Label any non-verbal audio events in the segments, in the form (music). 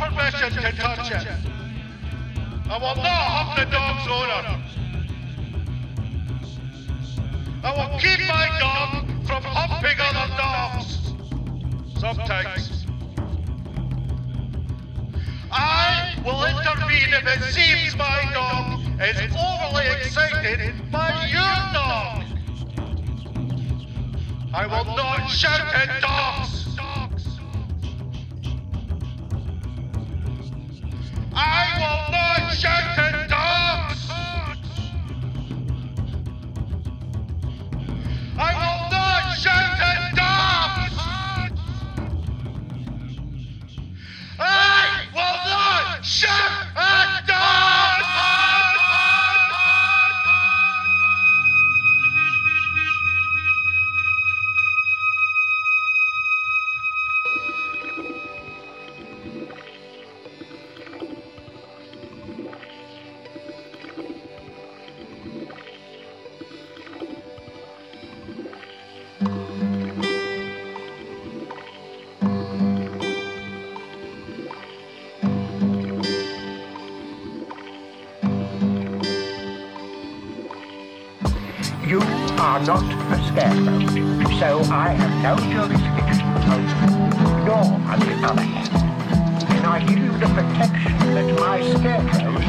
permission to touch it! I will not hug the dog's owner! I will keep my dog from humping other dogs. Sometimes. I will intervene if it seems my dog is overly excited by your dog. I will not shout at dogs. I will not shut at are not a scarecrow, so I have no jurisdiction over you, nor, on the other hand, can I give you the protection that my scarecrows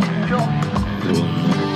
enjoy.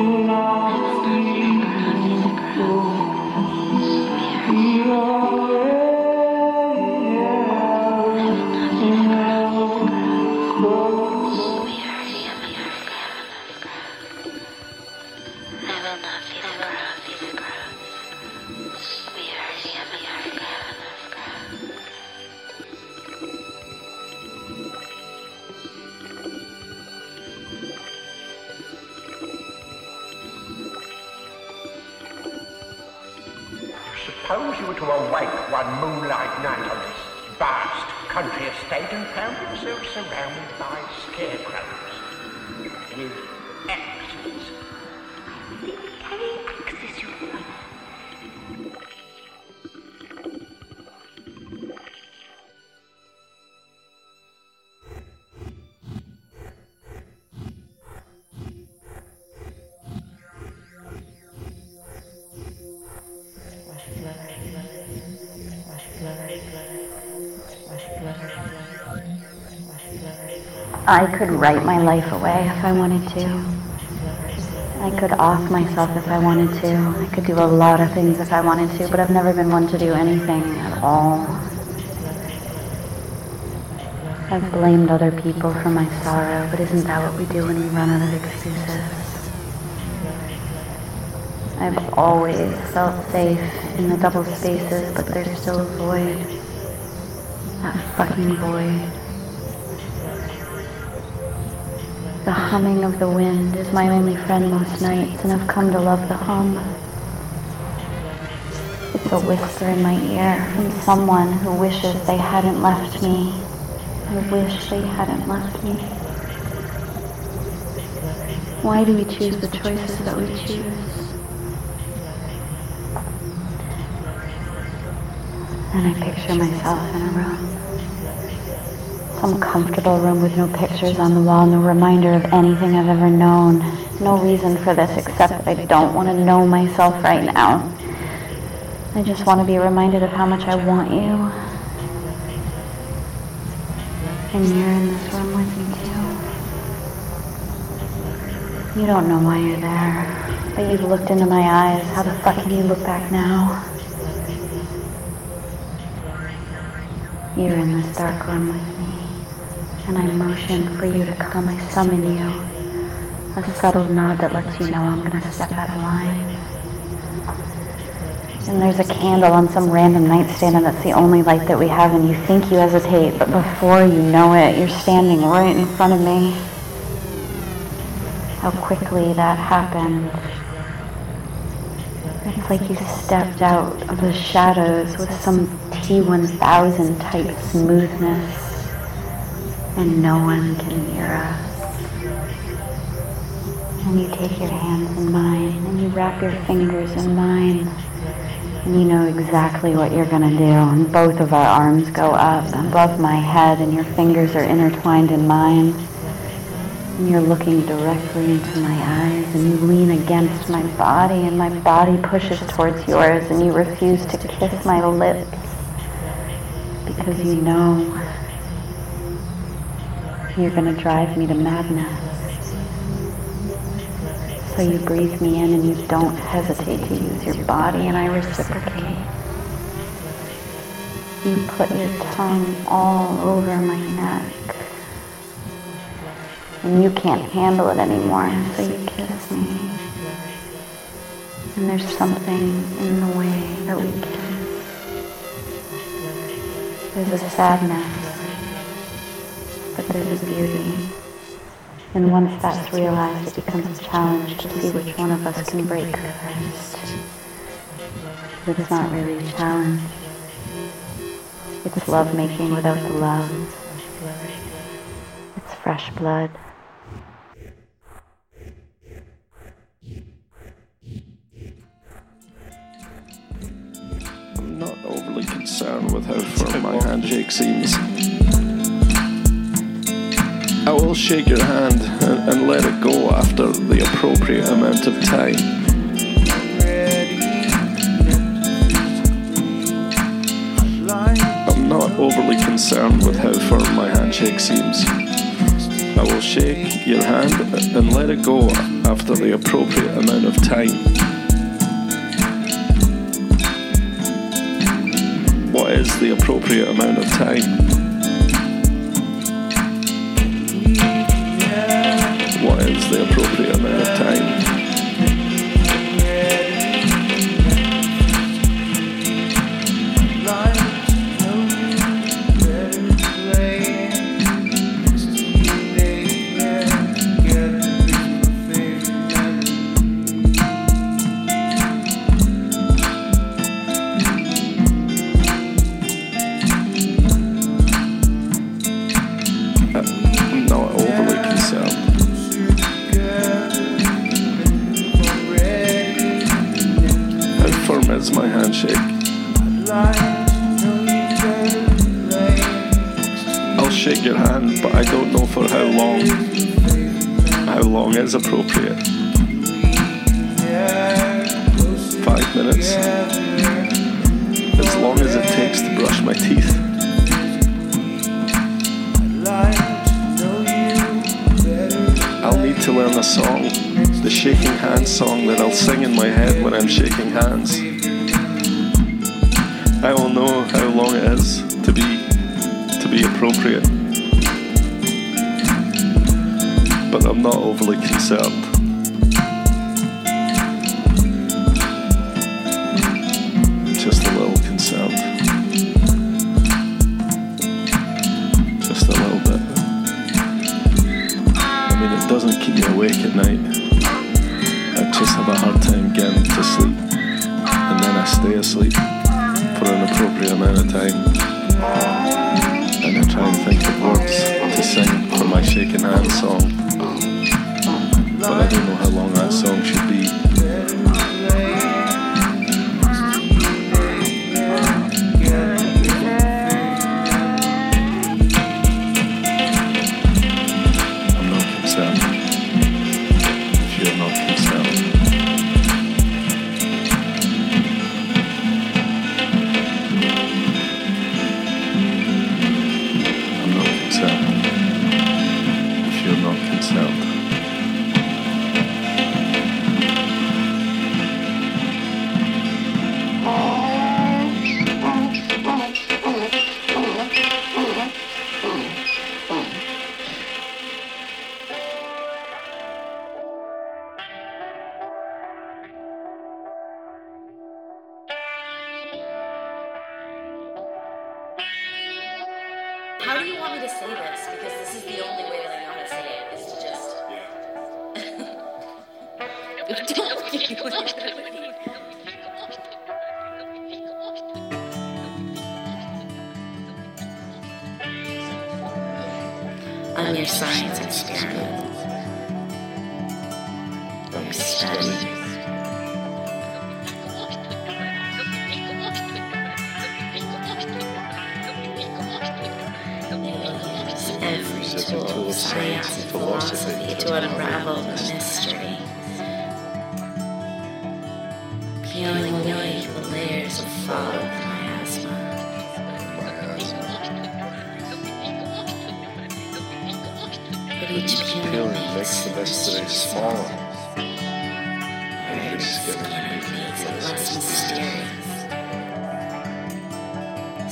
you. I could write my life away if I wanted to. I could off myself if I wanted to. I could do a lot of things if I wanted to, but I've never been one to do anything at all. I've blamed other people for my sorrow, but isn't that what we do when we run out of excuses? I've always felt safe in the double spaces, but there's still a void. That fucking void. The humming of the wind is my only friend most nights, and I've come to love the hum. It's a whisper in my ear from someone who wishes they hadn't left me. I wish they hadn't left me. Why do we choose the choices that we choose? And I picture myself in a room. Some comfortable room with no pictures on the wall, no reminder of anything I've ever known. No reason for this except that I don't want to know myself right now. I just want to be reminded of how much I want you. And you're in this room with me too. You don't know why you're there, but you've looked into my eyes. How the fuck can you look back now? You're in this dark room with me and I motion for you to come. I summon you. A subtle nod that lets you know I'm gonna step out of line. And there's a candle on some random nightstand and that's the only light that we have and you think you hesitate, but before you know it, you're standing right in front of me. How quickly that happened. It's like you stepped out of the shadows with some T1000 type smoothness and no one can hear us. And you take your hands in mine and you wrap your fingers in mine and you know exactly what you're going to do. And both of our arms go up above my head and your fingers are intertwined in mine. And you're looking directly into my eyes and you lean against my body and my body pushes towards yours and you refuse to kiss my lips because you know you're going to drive me to madness. So you breathe me in and you don't hesitate to use your body and I reciprocate. You put your tongue all over my neck. And you can't handle it anymore, so you kiss me. And there's something in the way that we kiss. There's a sadness there's a beauty. And once that's realized, it becomes a challenge to see which one of us can break first. But it's not really a challenge. It's love making without the love. It's fresh blood. I'm not overly concerned with how firm my handshake seems. I will shake your hand and, and let it go after the appropriate amount of time. I'm not overly concerned with how firm my handshake seems. I will shake your hand and let it go after the appropriate amount of time. What is the appropriate amount of time? The appropriate amount of time. Your hand, but I don't know for how long. How long is appropriate? Five minutes. As long as it takes to brush my teeth. I'll need to learn a song, the shaking hands song that I'll sing in my head when I'm shaking hands. I will know how long it is to be be appropriate. But I'm not overly concerned. Shaking How do you want me to say this? Because this is the only way that I know how to say it is to just. (laughs) On your science experiment. Study. Every tool of science and philosophy to unravel the mystery. Peeling away the layers of fog of miasma. But each peeling makes the mystery smaller. Makes it less mysterious.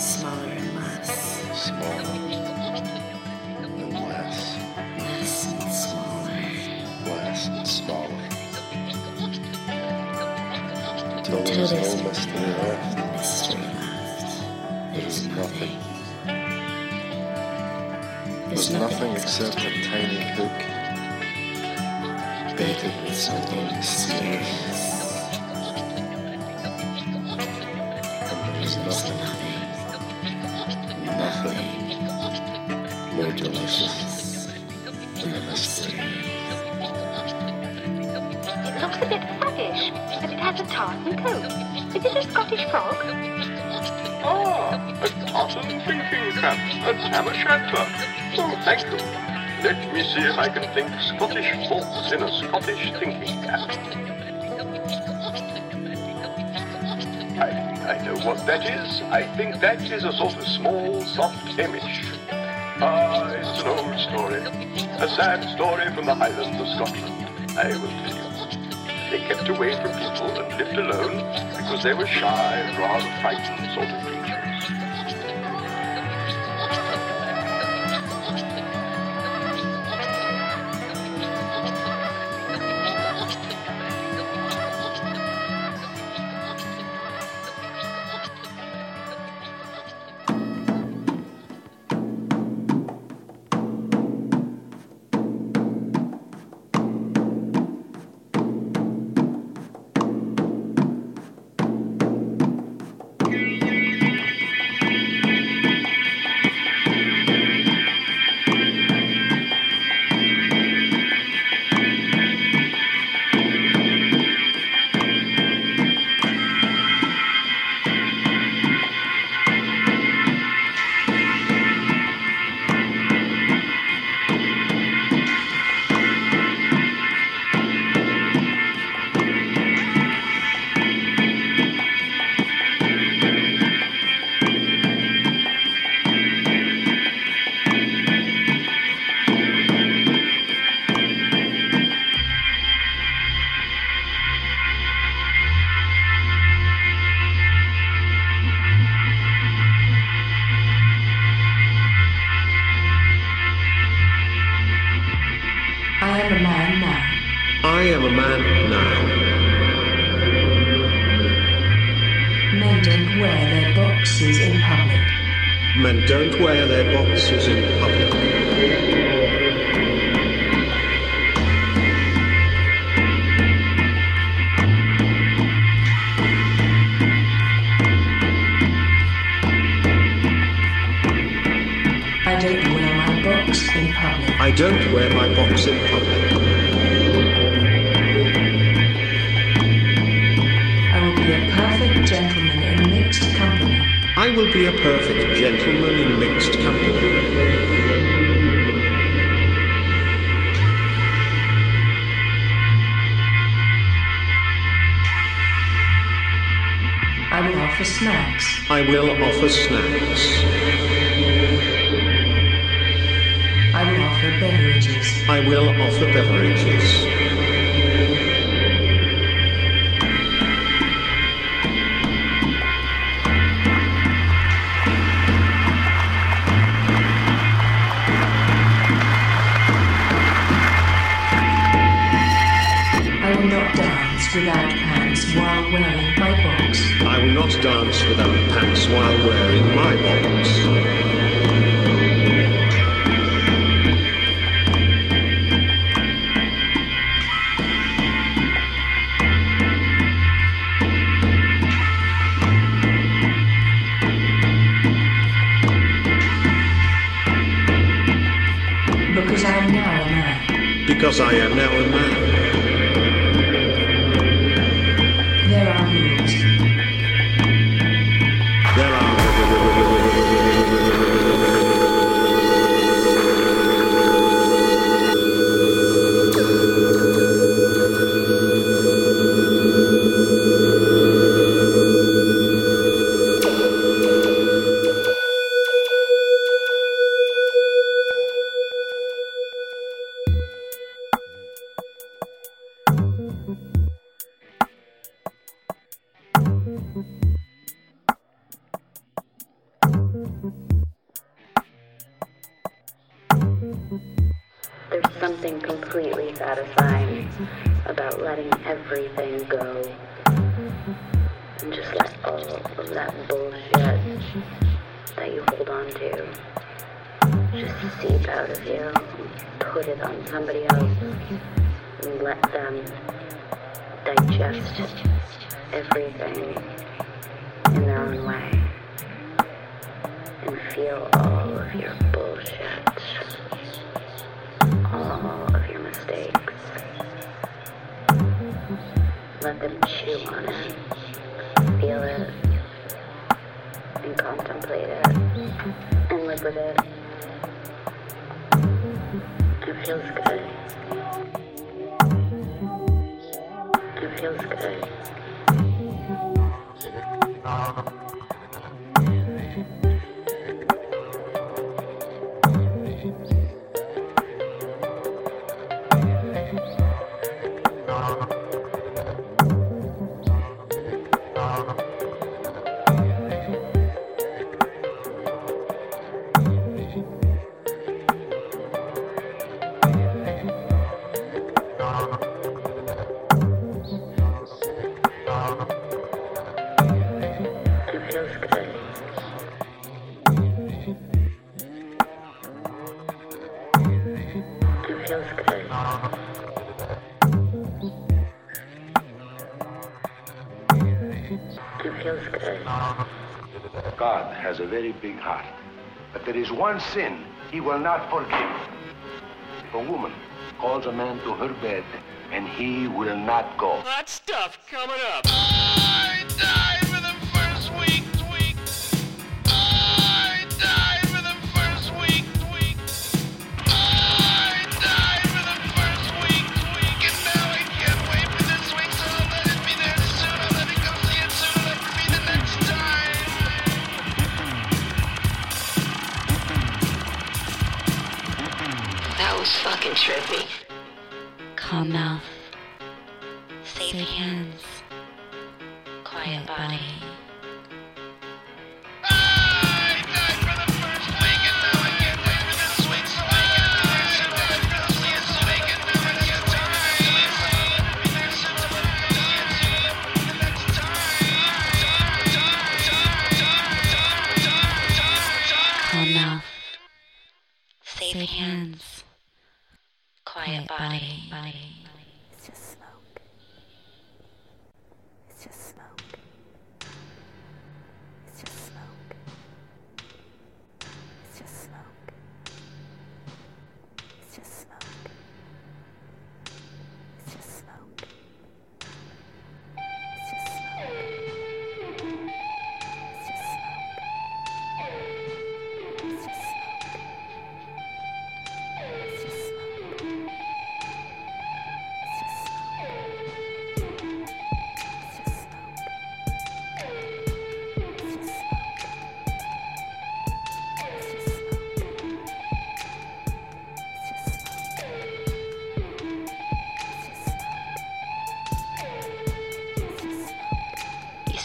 Smaller and less. Smaller smaller. Till there's there's no mystery left. mystery left. There's nothing. There's nothing except a tiny hook baited with something mysterious. Is a Scottish frog? Ah, a tartan thinking cap, a tam. Oh, thank you. Let me see if I can think Scottish thoughts in a Scottish thinking cap. I, I know what that is. I think that is a sort of small, soft image. Ah, it's an old story. A sad story from the Highlands of Scotland. I will tell you. Kept away from people and lived alone because they were shy and rather frightened sort of creatures. I don't wear my box in public. I don't wear my box in public. I will be a perfect gentleman in mixed company. I will be a perfect gentleman in mixed company. I will offer snacks. I will offer snacks. Beverages. I will offer beverages. I will not dance without pants while wearing my box. I will not dance without pants while wearing my box. Because I am now a man. There's something completely satisfying about letting everything go. And just let all of that bullshit that you hold on to just seep out of you. Put it on somebody else and let them digest everything in their own way. And feel all of your bullshit all of your mistakes. Let them chew on it, feel it, and contemplate it, and live with it. It feels good. It feels good. Thank you. One sin he will not forgive. If a woman calls a man to her bed and he will not go. That stuff coming up.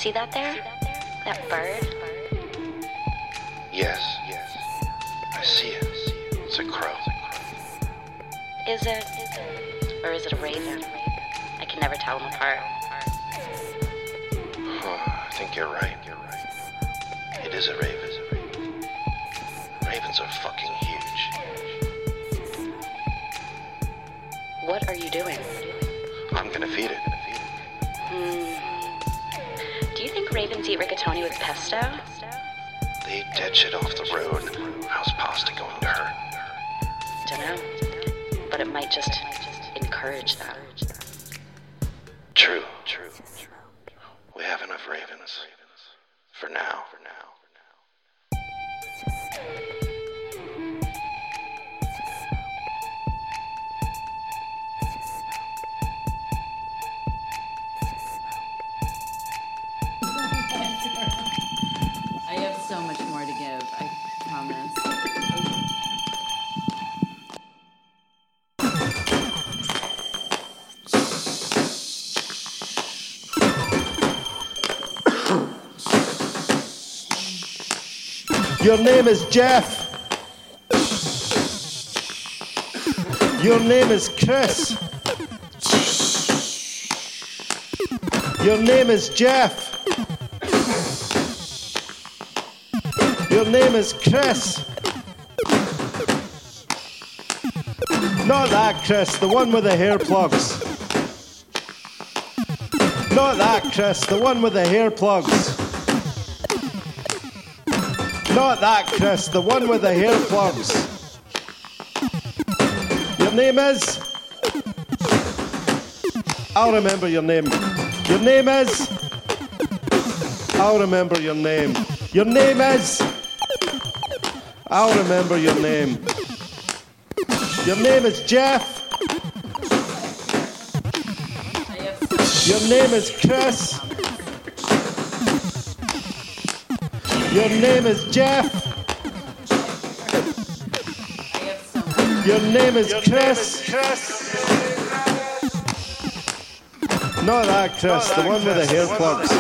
See that there? That bird? Yes, yes. I see it. It's a crow. Is it? Or is it a raven? I can never tell them apart. I think you're right. You're right. It is a raven. Ravens are fucking huge. What are you doing? I'm gonna feed it. You eat rigatoni with pesto? They dead shit off the road. How's pasta going to hurt? Dunno. But it might just encourage them. True, Your name is Jeff. Your name is Chris. Your name is Jeff. Your name is Chris. Not that Chris, the one with the hair plugs. Not that Chris, the one with the hair plugs. Not that Chris, the one with the hair plugs. Your name is. I'll remember your name. Your name is. I'll remember your name. Your name is. I'll remember your name. Your name is Jeff. Your name is Chris. Your name is Jeff. Your name is Chris. Not that Chris, the one with the hair plugs.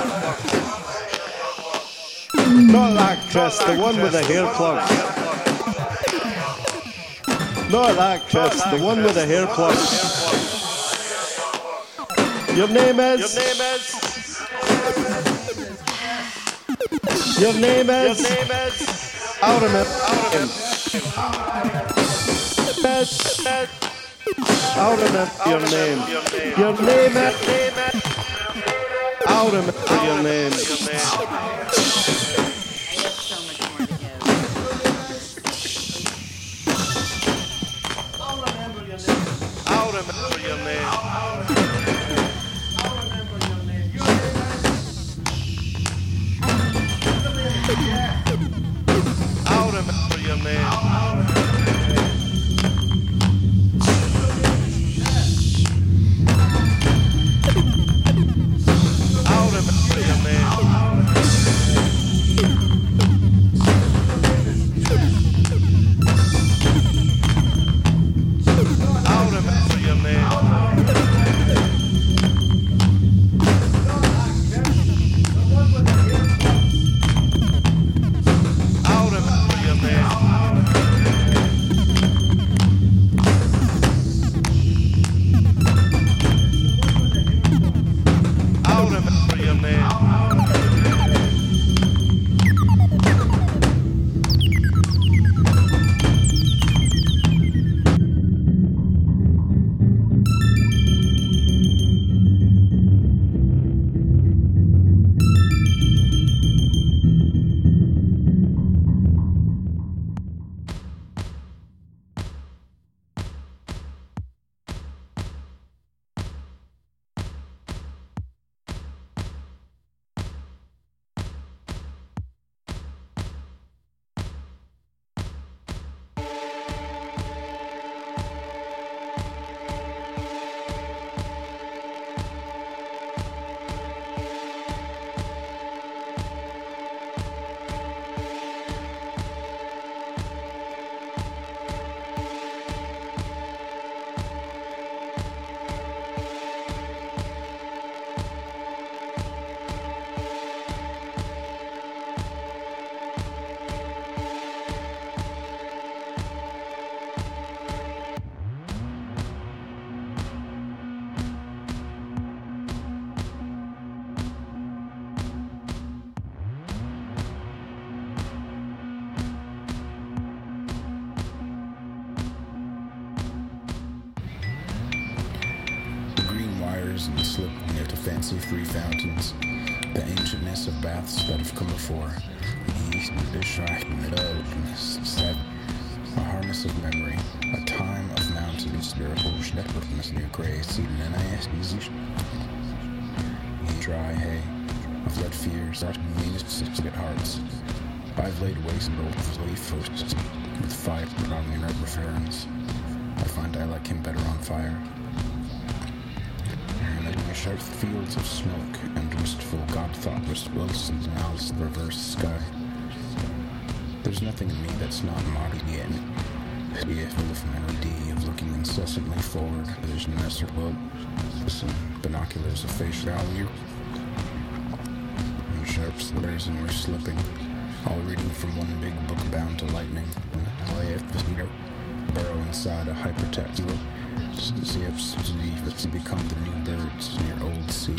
Not that Chris, the one with the hair plugs. Not that Chris, the one with the hair plugs. Your name is. Your name is. Your name is. I'll remember. I'll remember your name. Your name is. I'll remember your name. Stairs and slip near to fancy free fountains, the ancientness of baths that have come before, the east dish a harness of memory, a time of mountains, and dry hay, of let fears, meanest hearts. I've laid waste old leaf first, with fire on the. I find I like him better on fire. Sharp fields of smoke and wistful God thoughtless Wilson's mouth's reverse sky. There's nothing in me that's not Marty yet. Be full of melody of looking incessantly forward. There's an Esther boat, some binoculars of facial value. And sharp slurs and we're slipping, all reading from one big book bound to lightning. And to burrow inside a hypertext to see if to become the new birds in your old sea.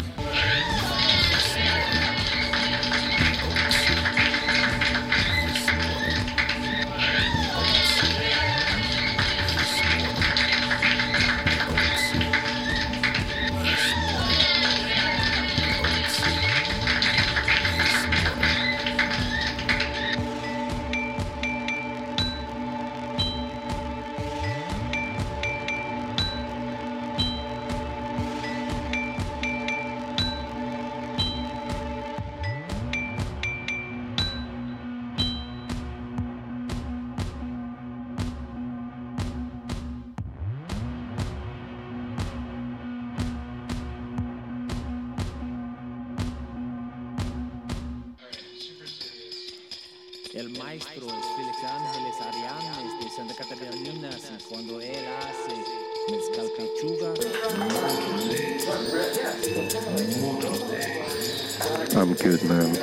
El maestro es Félix Ángeles Arianes de Santa Catarina y cuando él hace mezcal pechuga. I'm good, man.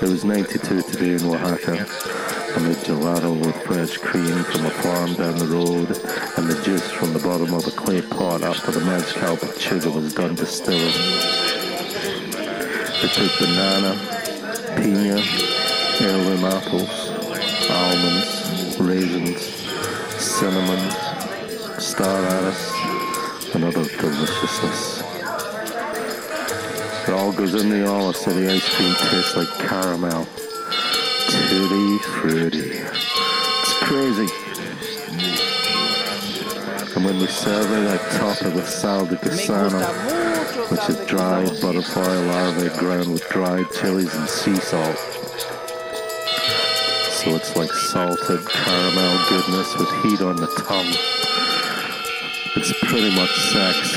It was 92 today in Oaxaca. I made gelato with fresh cream from a farm down the road and the juice from the bottom of a clay pot after the mezcal pechuga was done distilling. They took banana, pina, heirloom apples, almonds, raisins, cinnamon, star anise, and other deliciousness. It all goes in the olive so the ice cream tastes like caramel. Tutti fruity. It's crazy. And when we serve it, I top it with sal de gusano, which is dried butterfly larvae ground with dried chilies and sea salt. So it's like salted caramel goodness with heat on the tongue. It's pretty much sex.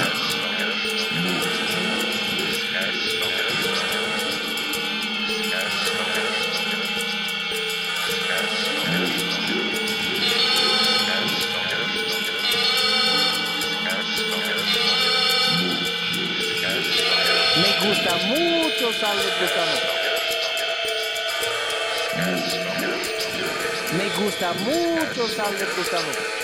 Me gusta mucho sal de gusano. Gusta mucho sal de gusano.